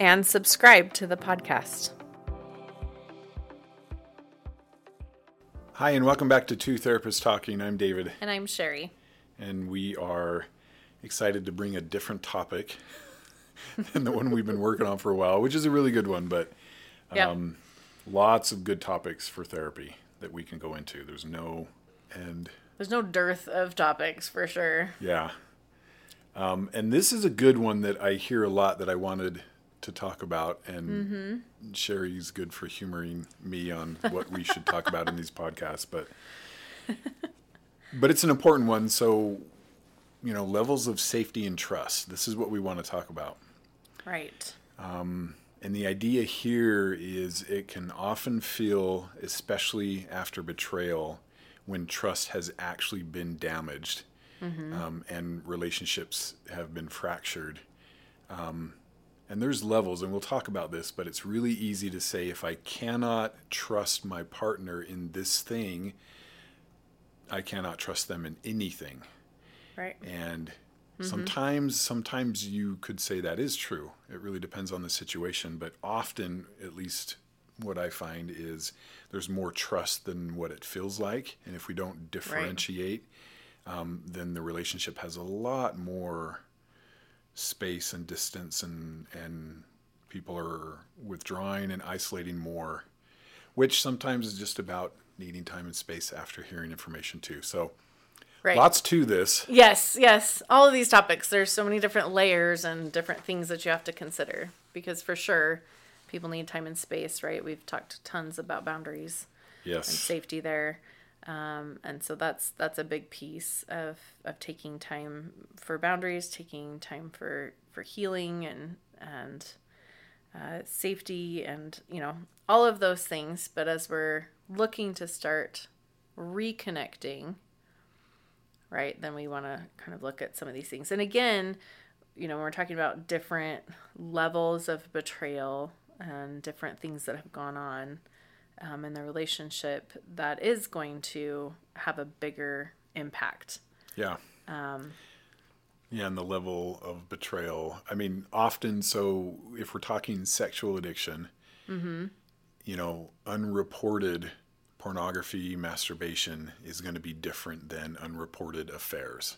and subscribe to the podcast. Hi, and welcome back to Two Therapists Talking. I'm David, And I'm Sherie. and we are excited to bring a different topic than the one we've been working on for a while, which is a really good one, but um, lots of good topics for therapy that we can go into. There's no end. There's no dearth of topics for sure. Yeah. Um, and this is a good one that I hear a lot that I wanted to talk about. And Sherie's good for humoring me on what we should talk about in these podcasts. But but it's an important one. So, you know, levels of safety and trust. This is what we want to talk about. Right. Um, And the idea here is it can often feel, especially after betrayal, when trust has actually been damaged um, and relationships have been fractured. Um, and there's levels, and we'll talk about this, but it's really easy to say if I cannot trust my partner in this thing, I cannot trust them in anything. Right. And sometimes sometimes you could say that is true. It really depends on the situation, but often at least what I find is there's more trust than what it feels like, and if we don't differentiate, um, then the relationship has a lot more space and distance, and and people are withdrawing and isolating more, which sometimes is just about needing time and space after hearing information too. So Right. lots to this. Yes, yes. All of these topics, there's so many different layers and different things that you have to consider because for sure people need time and space, right? We've talked tons about boundaries Yes. and safety there. Um, and so that's that's a big piece of, of taking time for boundaries, taking time for, for healing and and uh, safety and you know all of those things. But as we're looking to start reconnecting, right, then we want to kind of look at some of these things. And again, you know, we're talking about different levels of betrayal and different things that have gone on um, in the relationship, that is going to have a bigger impact. Yeah. yeah, and the level of betrayal. I mean, often, so if we're talking sexual addiction, you know, unreported pornography, masturbation is going to be different than unreported affairs.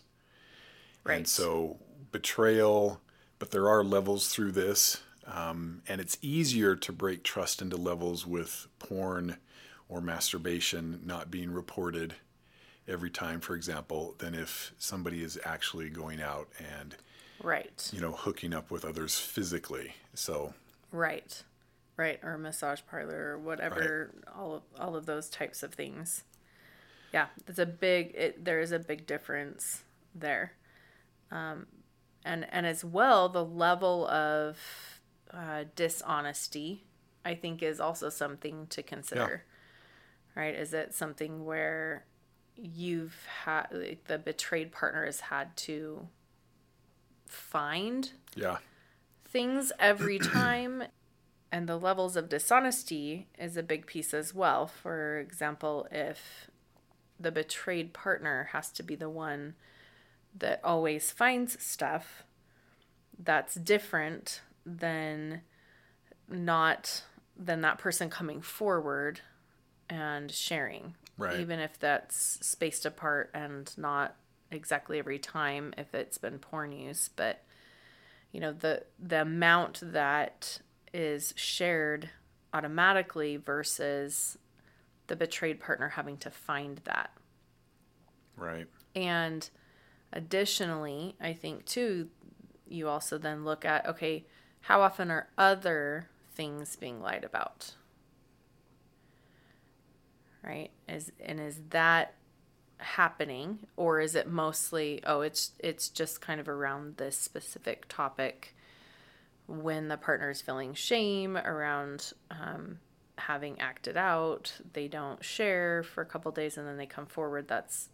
Right. And so betrayal, but there are levels through this. Um, and it's easier to break trust into levels with porn or masturbation not being reported every time, for example, than if somebody is actually going out and, Right. you know, hooking up with others physically. So, Right. Right. Or a massage parlor or whatever, all of all of those types of things. Yeah, it's a big it, there is a big difference there. Um and and as well the level of uh, dishonesty I think is also something to consider. Right? Is it something where you've had like the betrayed partner has had to find yeah. things every time and the levels of dishonesty is a big piece as well for example if the betrayed partner has to be the one that always finds stuff that's different than not than that person coming forward and sharing Right. even if that's spaced apart and not exactly every time if it's been porn use but you know the the amount that is shared automatically versus the betrayed partner having to find that Right. and additionally i think too you also then look at okay how often are other things being lied about right is and is that happening or is it mostly oh it's it's just kind of around this specific topic when the partner is feeling shame around um, having acted out, they don't share for a couple days and then they come forward. That's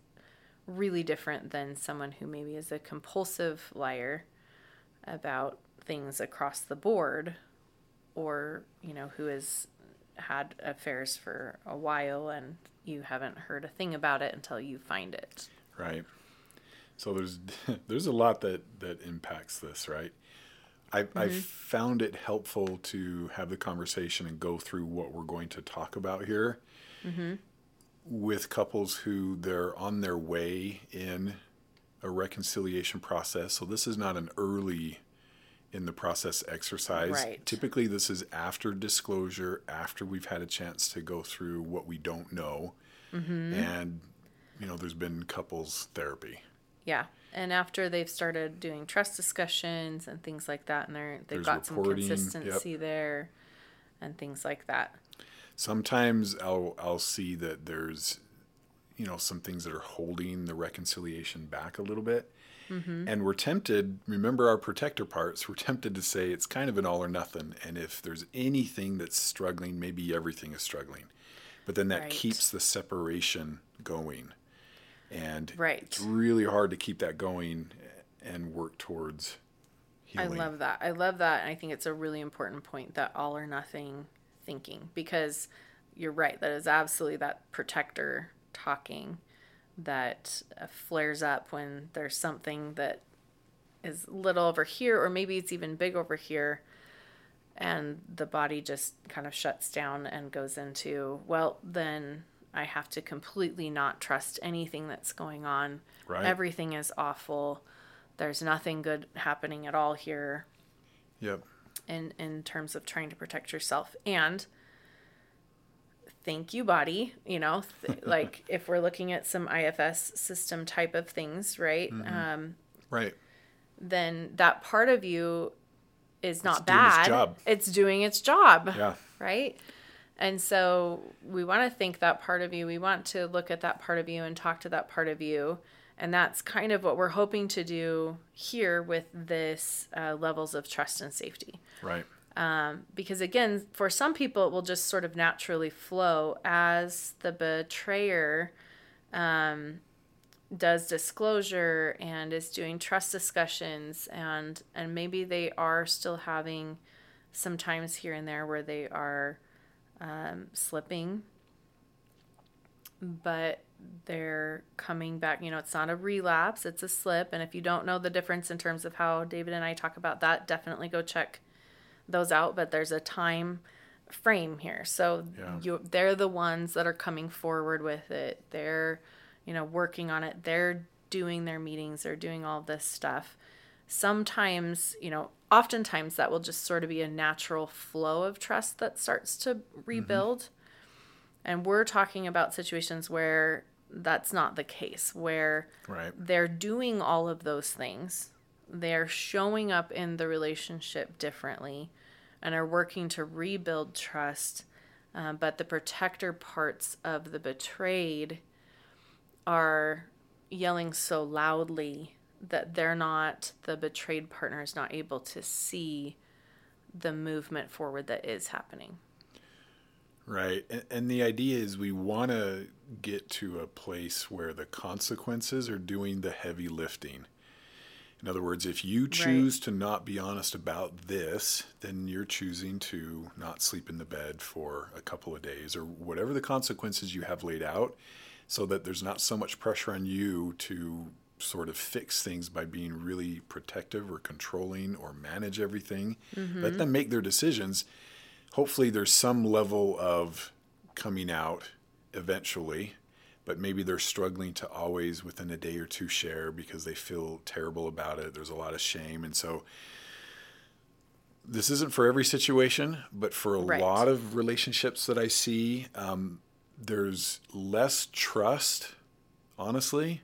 really different than someone who maybe is a compulsive liar about things across the board or, you know, who has had affairs for a while and you haven't heard a thing about it until you find it. Right. So there's there's a lot that that impacts this, right? I mm-hmm. I found it helpful to have the conversation and go through what we're going to talk about here mm-hmm. with couples who they're on their way in a reconciliation process. So this is not an early in the process exercise. Right. Typically, this is after disclosure, after we've had a chance to go through what we don't know, mm-hmm. and you know, there's been couples therapy. Yeah, and after they've started doing trust discussions and things like that, and they're they've there's got some consistency yep. there, and things like that. Sometimes I'll I'll see that there's, you know, some things that are holding the reconciliation back a little bit. Mm-hmm. And we're tempted, remember our protector parts, we're tempted to say it's kind of an all or nothing. And if there's anything that's struggling, maybe everything is struggling. But then that right. keeps the separation going and right. it's really hard to keep that going and work towards healing. I love that. I love that, and I think it's a really important point that all or nothing thinking because you're right. That is absolutely that protector talking that uh, flares up when there's something that is little over here, or maybe it's even big over here, and the body just kind of shuts down and goes into, well, then I have to completely not trust anything that's going on. Right. Everything is awful. There's nothing good happening at all here. Yep. In in terms of trying to protect yourself and thank you body, you know, th- like if we're looking at some IFS system type of things, right? Mm-hmm. Um right. Then that part of you is not it's bad. Doing it's doing its job. Yeah. Right? And so we want to think that part of you. We want to look at that part of you and talk to that part of you. And that's kind of what we're hoping to do here with this uh, levels of trust and safety. Right. Um, because again, for some people, it will just sort of naturally flow as the betrayer um, does disclosure and is doing trust discussions, and and maybe they are still having some times here and there where they are um, slipping, but they're coming back. You know, it's not a relapse, it's a slip. And if you don't know the difference in terms of how David and I talk about that, definitely go check those out. But there's a time frame here. So yeah. you they're the ones that are coming forward with it. They're, you know, working on it. They're doing their meetings, they're doing all this stuff. Sometimes, you know, oftentimes that will just sort of be a natural flow of trust that starts to rebuild. Mm-hmm. And we're talking about situations where that's not the case, where right. they're doing all of those things. They're showing up in the relationship differently and are working to rebuild trust. Uh, but the protector parts of the betrayed are yelling so loudly that they're not the betrayed partner is not able to see the movement forward that is happening right and, and the idea is we want to get to a place where the consequences are doing the heavy lifting in other words if you choose right. to not be honest about this then you're choosing to not sleep in the bed for a couple of days or whatever the consequences you have laid out so that there's not so much pressure on you to sort of fix things by being really protective or controlling or manage everything. Mm-hmm. Let them make their decisions. Hopefully, there's some level of coming out eventually, but maybe they're struggling to always within a day or two share because they feel terrible about it. There's a lot of shame. And so, this isn't for every situation, but for a right. lot of relationships that I see, um, there's less trust, honestly,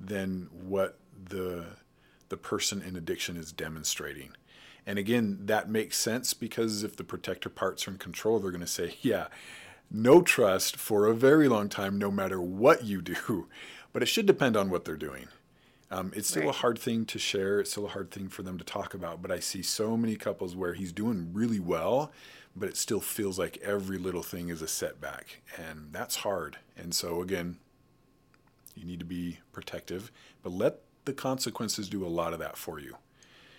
than what the the person in addiction is demonstrating. And again, that makes sense because if the protector parts are in control, they're going to say, yeah, no trust for a very long time, no matter what you do. But it should depend on what they're doing. Um, it's still Right. a hard thing to share. It's still a hard thing for them to talk about. But I see so many couples where he's doing really well, but it still feels like every little thing is a setback. And that's hard. And so, again, you need to be protective, but let the consequences do a lot of that for you.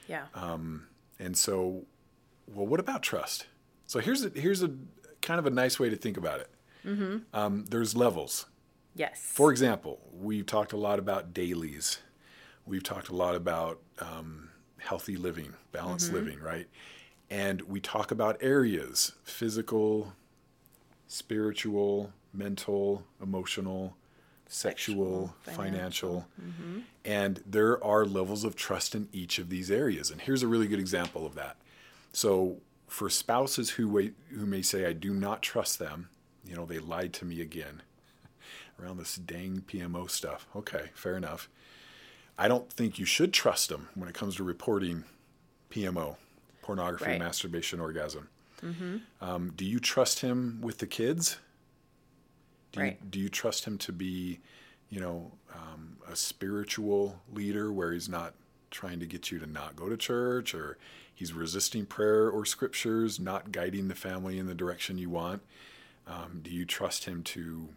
Yeah. And so, well, what about trust? So here's a, here's a kind of a nice way to think about it. Mm-hmm. Um, there's levels. yes. For example, we've talked a lot about dailies. We've talked a lot about um, healthy living, balanced living, right? And we talk about areas physical, spiritual, mental, emotional, sexual, Sexual, financial. And there are levels of trust in each of these areas. And here's a really good example of that. So, for spouses who wait, who may say, "I do not trust them," you know, they lied to me again around this dang PMO stuff. Okay, fair enough. I don't think you should trust them when it comes to reporting PMO, pornography, Right. masturbation, orgasm. Um, do you trust him with the kids? Do you, Right. do you trust him to be, you know, um, a spiritual leader where he's not trying to get you to not go to church or he's resisting prayer or scriptures, not guiding the family in the direction you want? Um, do you trust him to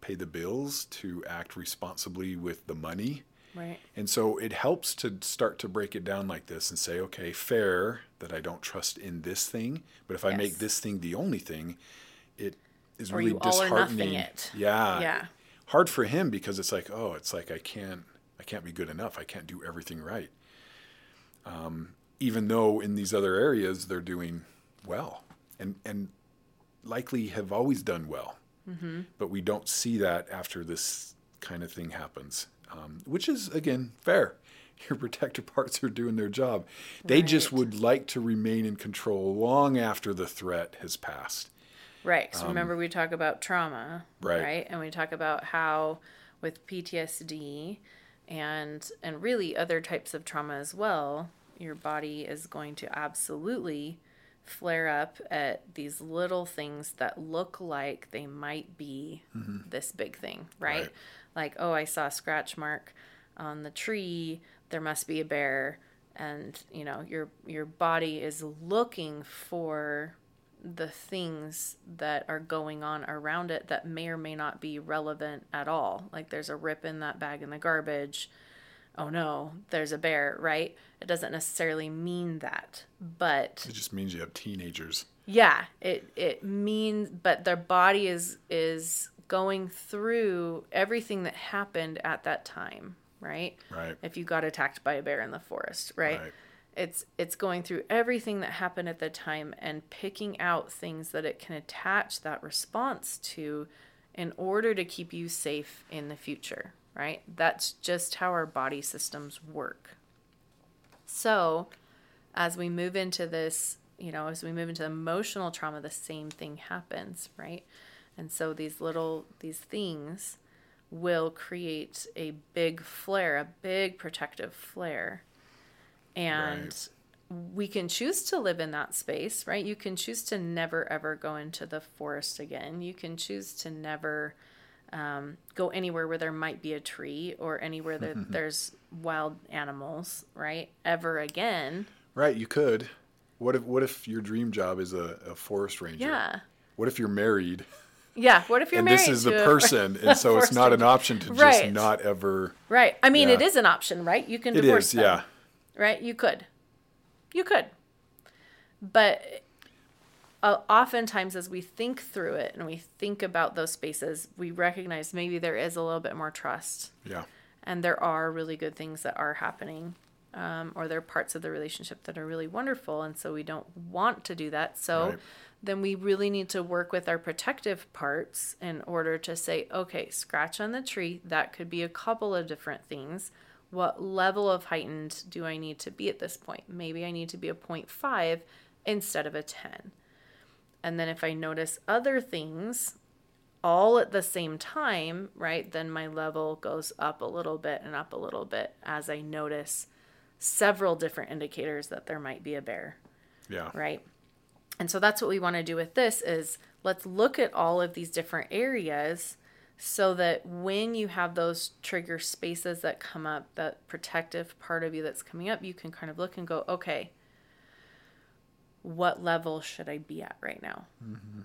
pay the bills, to act responsibly with the money? Right. And so it helps to start to break it down like this and say, okay, fair that I don't trust in this thing, but if I make this thing the only thing, it is Or really you all or nothing disheartening. Yeah. Yeah. Hard for him because it's like, oh, it's like I can't I can't be good enough. I can't do everything right. Um, even though in these other areas they're doing well and and likely have always done well. But we don't see that after this kind of thing happens, um, which is again fair. Your protector parts are doing their job. They just would like to remain in control long after the threat has passed. Right. So remember we talk about trauma, Um, Right. right? And we talk about how with PTSD and and really other types of trauma as well, your body is going to absolutely flare up at these little things that look like they might be mm-hmm. this big thing, right? Right. Like, oh, I saw a scratch mark on the tree, there must be a bear and you know, your your body is looking for the things that are going on around it that may or may not be relevant at all. Like there's a rip in that bag in the garbage. Oh no, there's a bear, right? It doesn't necessarily mean that. But It just means you have teenagers. yeah, it it means but their body is is going through everything that happened at that time, right? Right. If you got attacked by a bear in the forest, right? Right. It's it's going through everything that happened at the time and picking out things that it can attach that response to in order to keep you safe in the future, right? That's just how our body systems work. So, as we move into this, you know, as we move into emotional trauma, the same thing happens, right? And so these little these things will create a big flare, a big protective flare. And Right. we can choose to live in that space, right? You can choose to never ever go into the forest again. You can choose to never um, go anywhere where there might be a tree or anywhere that there's wild animals, right? Ever again. Right, you could. What if what if your dream job is a, a forest ranger? Yeah. What if you're married Yeah. What if you're and married this is the to a- person and so it's not an option to just not ever Right. I mean, it Yeah. is an option, right? You can divorce is, them, yeah. right? You could. You could. But uh, oftentimes, as we think through it and we think about those spaces, we recognize maybe there is a little bit more trust. Yeah. and there are really good things that are happening um, or there are parts of the relationship that are really wonderful and so we don't want to do that. So Right. then we really need to work with our protective parts in order to say okay scratch on the tree. That could be a couple of different things. What level of heightened do i need to be at this point? Maybe i need to be a 0.5 instead of a 10 and then if i notice other things all at the same time, right, then my level goes up a little bit and up a little bit as I notice several different indicators that there might be a bear, Yeah. right? And so that's what we want to do with this is let's look at all of these different areas so that when you have those trigger spaces that come up, that protective part of you that's coming up, you can kind of look and go, okay, what level should I be at right now? Mm-hmm.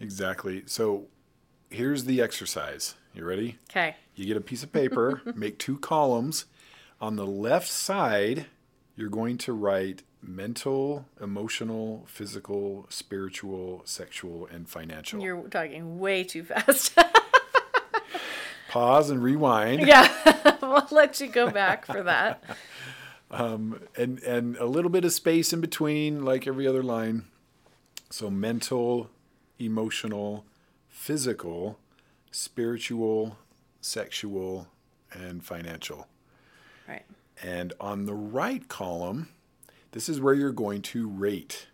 Exactly. So here's the exercise. You ready? Okay. You get a piece of paper, make two columns. On the left side, you're going to write mental, emotional, physical, spiritual, sexual, and financial. You're talking way too fast. Pause and rewind. yeah, we'll let you go back for that. Um, and and a little bit of space in between, like every other line. So mental, emotional, physical, spiritual, sexual, and financial. Right. And on the right column, this is where you're going to rate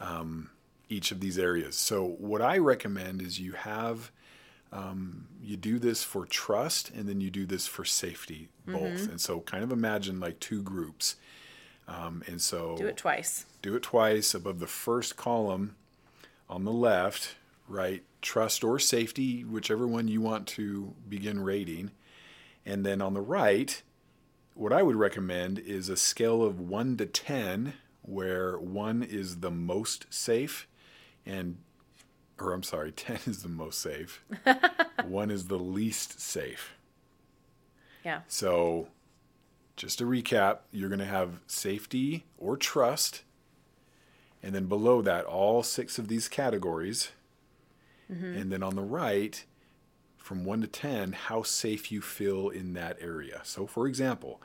um, each of these areas. So, what I recommend is you have um, you do this for trust and then you do this for safety, both. Mm-hmm. And so, kind of imagine like two groups. Um, and so, Do it twice. do it twice above the first column on the left, right? Trust or safety, whichever one you want to begin rating. And then on the right, what I would recommend is a scale of 1 to 10, where 1 is the most safe and or I'm sorry, 10 is the most safe. 1 is the least safe. Yeah. So, just to recap, you're going to have safety or trust. And then below that, all six of these categories. And then on the right, from 1 to 10, how safe you feel in that area. So, for example,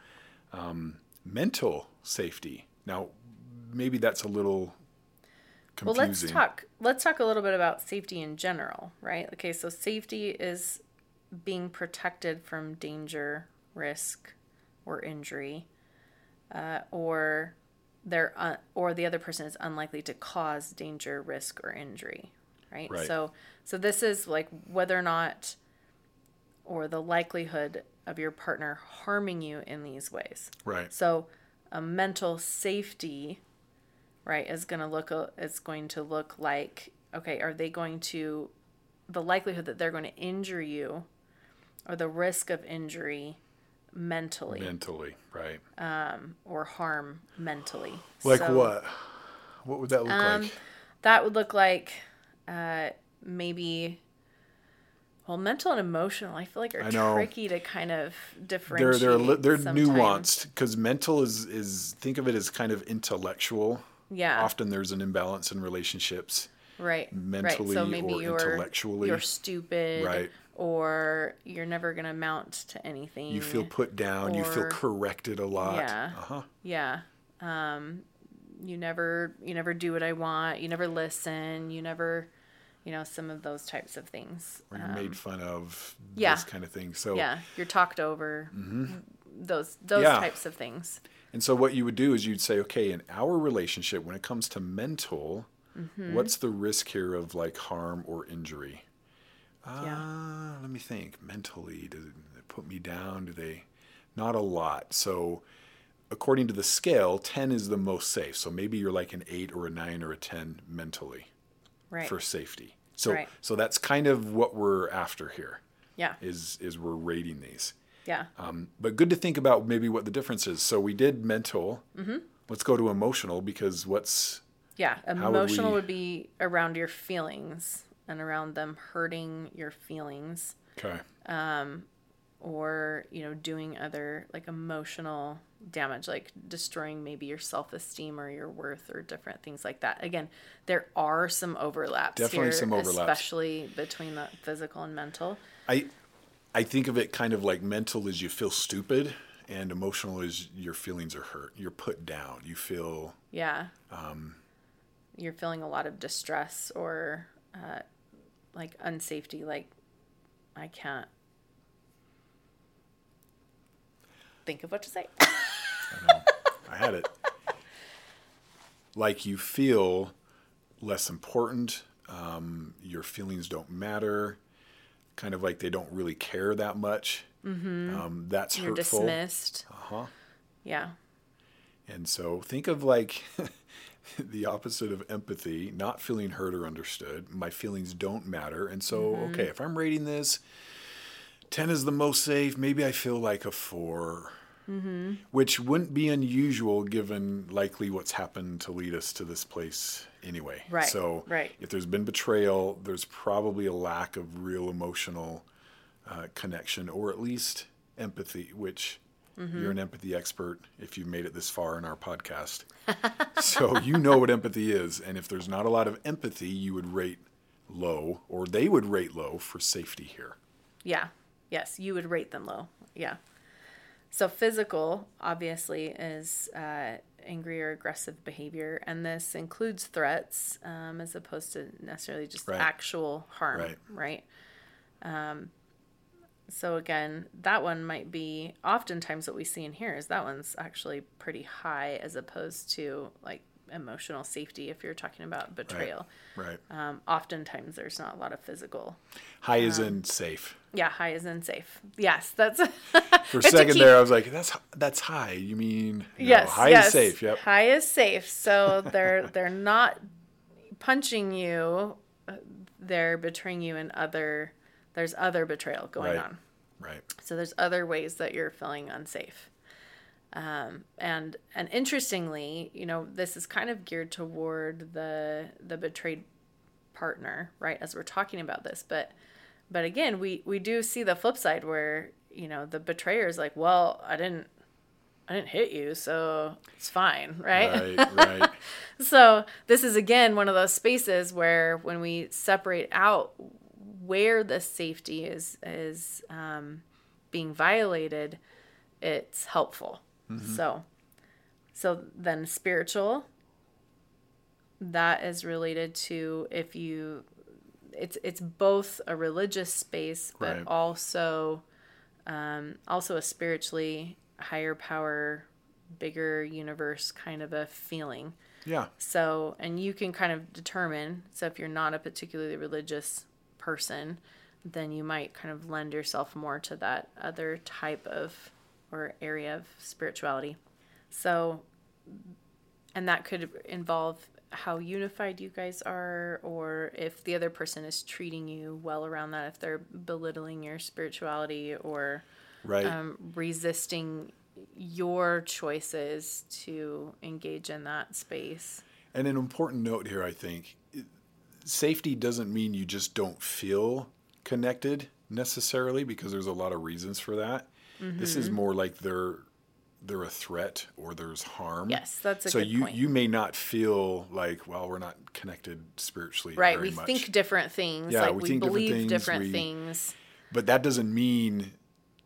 um, mental safety. Now, maybe that's a little Well, let's talk. Let's talk a little bit about safety in general, right? Okay, so safety is being protected from danger, risk, or injury, uh, or they're un- or the other person is unlikely to cause danger, risk, or injury, right? Right. So, so this is like whether or not, or the likelihood of your partner harming you in these ways. Right. So a mental safety, right, is going to look a- is going to look like okay, are they going to the likelihood that they're going to injure you or the risk of injury mentally Mentally, right. or harm mentally. Like So, what? What would that look Um, like? That would look like uh maybe well, mental and emotional, I feel like are tricky to kind of differentiate they're they're they're sometimes. nuanced because mental is is think of it as kind of intellectual. Yeah. Often there's an imbalance in relationships. right mentally right. so maybe or you're, intellectually. you're stupid Right. or you're never going to amount to anything You feel put down. you feel corrected a lot. Yeah. Uh huh. yeah um you never you never do what i want you never listen you never you know some of those types of things Or you're made fun of. Um, yeah. This kind of thing. So yeah you're talked over those those Yeah. types of things And so what you would do is you'd say, okay, in our relationship, when it comes to mental, Mm-hmm. what's the risk here of like harm or injury? Yeah. Uh, let me think. Mentally, do they put me down? Do they? Not a lot. So, according to the scale, 10 is the most safe. So maybe you're like an 8 or a 9 or a 10 mentally right for safety. So, Right. so that's kind of what we're after here. yeah Is is we're rating these. Yeah Um, but good to think about maybe what the difference is. So we did mental. Mm-hmm. Let's go to emotional because what's yeah would emotional we- would be around your feelings and around them hurting your feelings okay? Um, or you know doing other like emotional damage like destroying maybe your self-esteem or your worth or different things like that again there are some overlaps Definitely here, some overlaps. especially between the physical and mental I I think of it kind of like mental is you feel stupid, and emotional is your feelings are hurt. You're put down. You feel yeah you're feeling a lot of distress or uh, like unsafety like i can't think of what to say I had it. like you feel less important. Um, your feelings don't matter. Kind of like they don't really care that much. Mm-hmm. Um, that's you're hurtful. dismissed Uh huh. yeah And so think of like the opposite of empathy, not feeling heard or understood. My feelings don't matter. And so, Mm-hmm. okay, if I'm rating this, 10 is the most safe, maybe I feel like a 4. Mm-hmm. Which wouldn't be unusual given likely what's happened to lead us to this place anyway. Right, So, right. if there's been betrayal, there's probably a lack of real emotional uh, connection or at least empathy, which Mm-hmm. you're an empathy expert if you've made it this far in our podcast. so you know what empathy is. And if there's not a lot of empathy, you would rate low, or they would rate low for safety here. Yeah. Yes, you would rate them low. Yeah. So physical, obviously, is uh, angry or aggressive behavior, and this includes threats um, as opposed to necessarily just Right. actual harm, Right. right? Um, so again, that one might be oftentimes what we see in here is that one's actually pretty high as opposed to like emotional safety if you're talking about betrayal. Right. Um, oftentimes there's not a lot of physical. High is Um, in safe. Yeah, high is in safe. Yes, that's For a second there, I was like, "That's that's high." You mean no, yes, high yes. is safe? Yep. High is safe. So they're they're not punching you. uh, They're betraying you in other. There's other betrayal going Right. on. Right. So there's other ways that you're feeling unsafe. Um, and and interestingly, you know, this is kind of geared toward the the betrayed partner, right? As we're talking about this, but but again, we we do see the flip side where you know the betrayer is like, well, I didn't I didn't hit you, so it's fine, right? Right. Right. So this is again one of those spaces where when we separate out where the safety is is um, being violated, it's helpful. So, so then spiritual. That is related to if you, it's it's both a religious space, but Right. also, um, also a spiritually higher power, bigger universe kind of a feeling. yeah. So, and you can kind of determine. So, if you're not a particularly religious person, then you might kind of lend yourself more to that other type of or area of spirituality. So, and that could involve how unified you guys are, or if the other person is treating you well around that, if they're belittling your spirituality or Right. um, resisting your choices to engage in that space. And an important note here, I think, safety doesn't mean you just don't feel connected necessarily, because there's a lot of reasons for that. This Mm-hmm. is more like they're they're a threat or there's harm. Yes, that's a so good you point. you may not feel like well we're not connected spiritually Right, we much. think different things. Yeah, like we we, think different believe things, different we- things. but that doesn't mean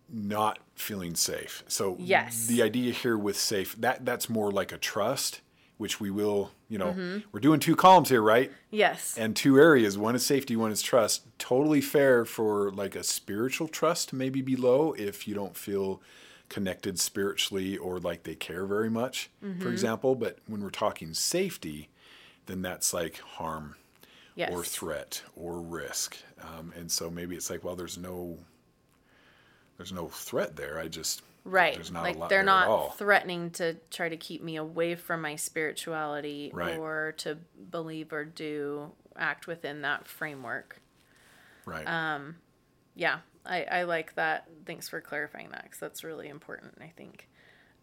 not feeling safe. So Yes. the idea here with safe that that's more like a trust, which we will you know Mm-hmm. we're doing two columns here, right? Yes. and two areas one is safety one is trust totally fair for like a spiritual trust to maybe be low if you don't feel connected spiritually or like they care very much Mm-hmm. for example but when we're talking safety then that's like harm yes. or threat or risk um, and so maybe it's like well there's no there's no threat there i just Right. there's not a like they're not threatening to try to keep me away from my spirituality Right. or to believe or do act within that framework. right Um, Yeah, I, I like that. Thanks for clarifying that because that's really important, I think.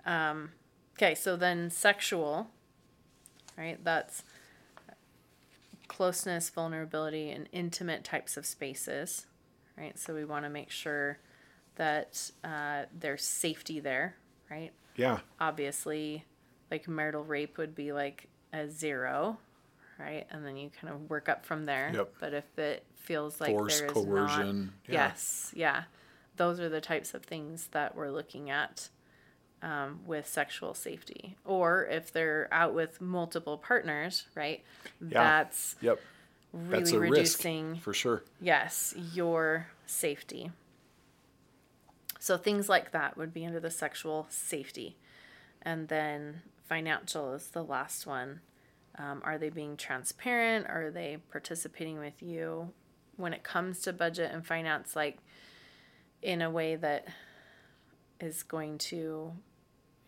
Um, okay, so then sexual, right? That's closeness, vulnerability, and intimate types of spaces, right? So we want to make sure that uh, there's safety there, right? yeah Obviously, like marital rape would be like a zero, right? And then you kind of work up from there. Yep. But if it feels like Force, there is coercion, not, yeah. yes, yeah, those are the types of things that we're looking at um, with sexual safety. Or if they're out with multiple partners, right? Yeah. That's yep really that's a reducing risk for sure Yes, your safety. So things like that would be under the sexual safety. And then financial is the last one. Um, are they being transparent? Are they participating with you when it comes to budget and finance, like in a way that is going to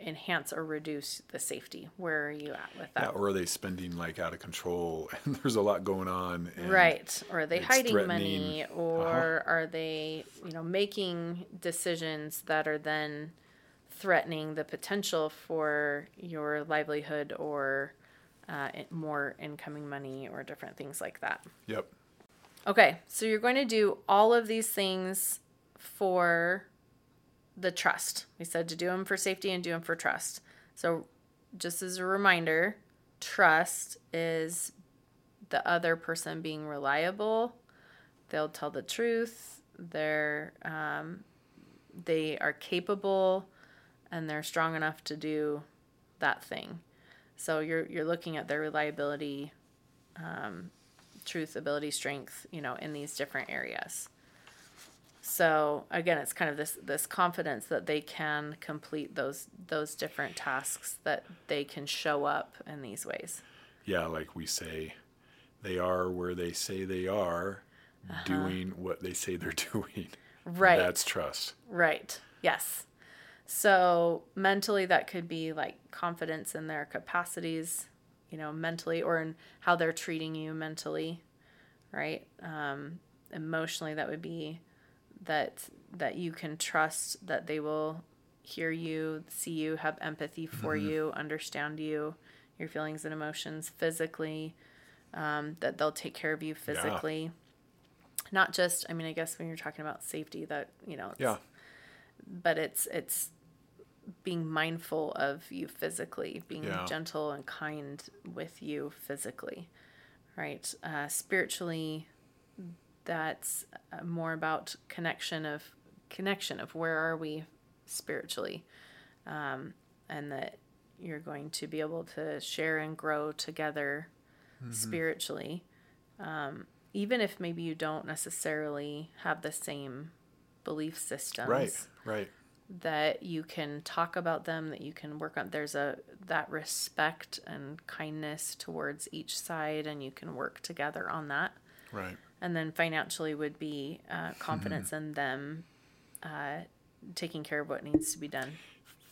enhance or reduce the safety? Where are you at with Yeah, that? or are they spending like out of control and there's a lot going on? And right. Or are they hiding money? Or are they, you know, making decisions that are then threatening the potential for your livelihood or uh, more incoming money or different things like that? Yep. Okay, so you're going to do all of these things for the trust. We said to do them for safety and do them for trust. So, just as a reminder, trust is the other person being reliable. They'll tell the truth. They're um, they are capable, and they're strong enough to do that thing. So you're you're looking at their reliability, um, truth, ability, strength, you know, in these different areas. So again, it's kind of this this confidence that they can complete those those different tasks that they can show up in these ways. Yeah, like we say, they are where they say they are, doing what they say they're doing. Uh-huh. Right. That's trust. Right. Yes. So mentally, that could be like confidence in their capacities, you know, mentally, or in how they're treating you mentally, right? Um, emotionally, that would be that that you can trust that they will hear you, see you, have empathy for you, understand you, your feelings and emotions. Physically, um, that they'll take care of you physically. Not just, I mean, I guess when you're talking about safety, that you know, it's, Yeah. but it's it's being mindful of you physically, being Yeah. gentle and kind with you physically, right? Uh, spiritually, that's uh, more about connection of connection of where are we spiritually, um, and that you're going to be able to share and grow together spiritually, um, even if maybe you don't necessarily have the same belief systems Right. Right. that you can talk about them that you can work on there's a that respect and kindness towards each side and you can work together on that Right. And then financially would be uh, confidence Mm-hmm. in them uh, taking care of what needs to be done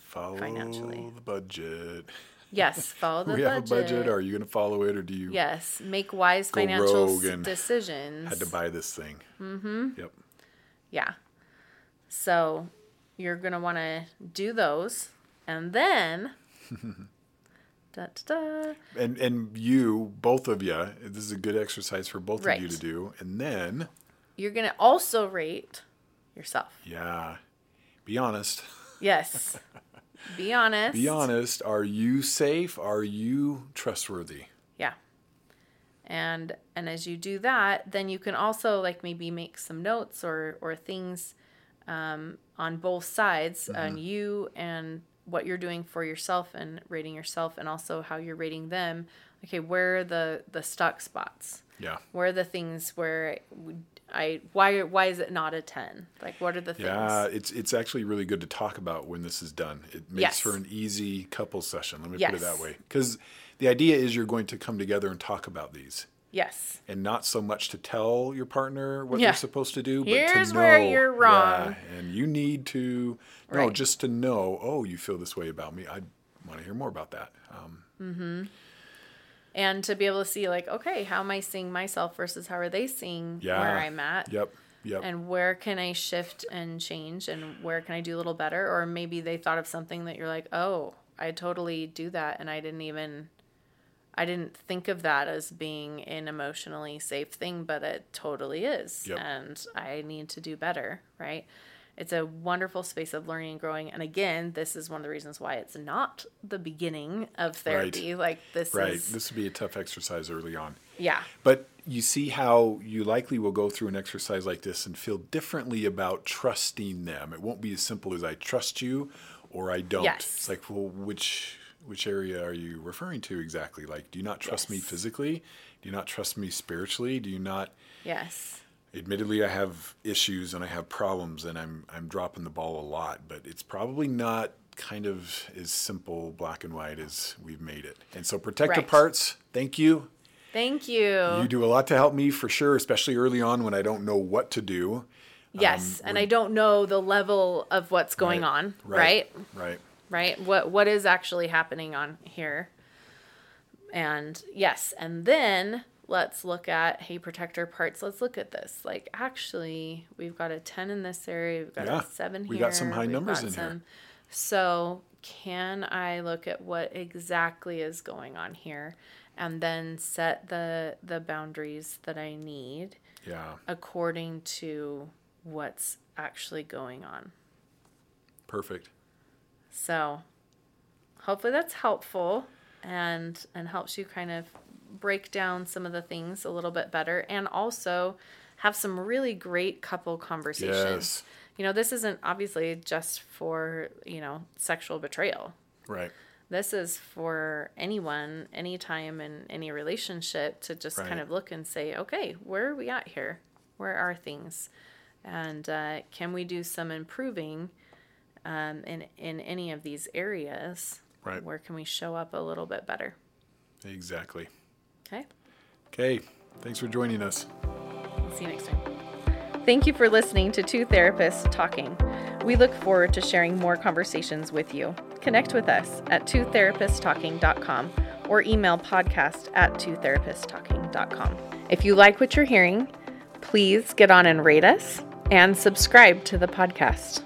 Follow Financially. Follow the budget. yes follow the we have budget. a budget. Are you going to follow it or do you yes make wise financial rogue s- and decisions had to buy this thing? Mm-hmm. Yep. Yeah. So you're going to want to do those. And then, da, da, da, And and you, both of you, this is a good exercise for both of you to do. And then, you're going to also rate yourself. yeah, be honest. Yes. Be honest. Be honest. Are you safe? Are you trustworthy? Yeah. And and as you do that, then you can also like maybe make some notes or or things um, on both sides on you and what you're doing for yourself and rating yourself and also how you're rating them. Okay, where are the the stuck spots? Yeah. Where are the things where I why why is it not a 10? Like what are the things? Yeah, it's it's actually really good to talk about when this is done. It makes Yes. for an easy couple session. Let me put it that way. Because the idea is you're going to come together and talk about these, Yes. and not so much to tell your partner what Yeah. they're supposed to do, but Here's to know where you're wrong. Yeah, and you need to no, just to know. Oh, you feel this way about me. I want to hear more about that. Um, mm-hmm. and to be able to see like okay how am i seeing myself versus how are they seeing yeah. where i'm at Yep. Yep. and where can i shift and change and where can i do a little better or maybe they thought of something that you're like oh i totally do that and i didn't even i didn't think of that as being an emotionally safe thing but it totally is Yep. and i need to do better right it's a wonderful space of learning and growing and again this is one of the reasons why it's not the beginning of therapy like this right. is This would be a tough exercise early on. yeah But you see how you likely will go through an exercise like this and feel differently about trusting them. It won't be as simple as I trust you or I don't. Yes. It's like, well, which which area are you referring to exactly? Like, do you not trust me physically? Do you not trust me spiritually? Do you not yes admittedly I have issues and I have problems and I'm I'm dropping the ball a lot, but it's probably not kind of as simple black and white as we've made it. And so protective Right. parts, thank you. Thank you. You do a lot to help me for sure, especially early on when I don't know what to do. yes, um, and I don't know the level of what's going Right, on, right? Right. right? What what is actually happening on here? And yes, and then let's look at hey protector parts. Let's look at this. Like actually, we've got a 10 in this area, we've got Yeah, a 7 here. we got some high numbers in here. So, can I look at what exactly is going on here and then set the the boundaries that I need Yeah. according to what's actually going on? Perfect. So, hopefully that's helpful and and helps you kind of break down some of the things a little bit better and also have some really great couple conversations. Yes. You know, this isn't obviously just for, you know, sexual betrayal. Right. This is for anyone, anytime in any relationship to just Right. kind of look and say, okay, where are we at here? Where are things? And uh, can we do some improving um, in, in any of these areas? Right. Where can we show up a little bit better? Exactly. Okay. Okay. Thanks for joining us. See you next time. Thank you for listening to Two Therapists Talking. We look forward to sharing more conversations with you. Connect with us at twotherapisttalking.com or email podcast at twotherapisttalking.com. If you like what you're hearing, please get on and rate us and subscribe to the podcast.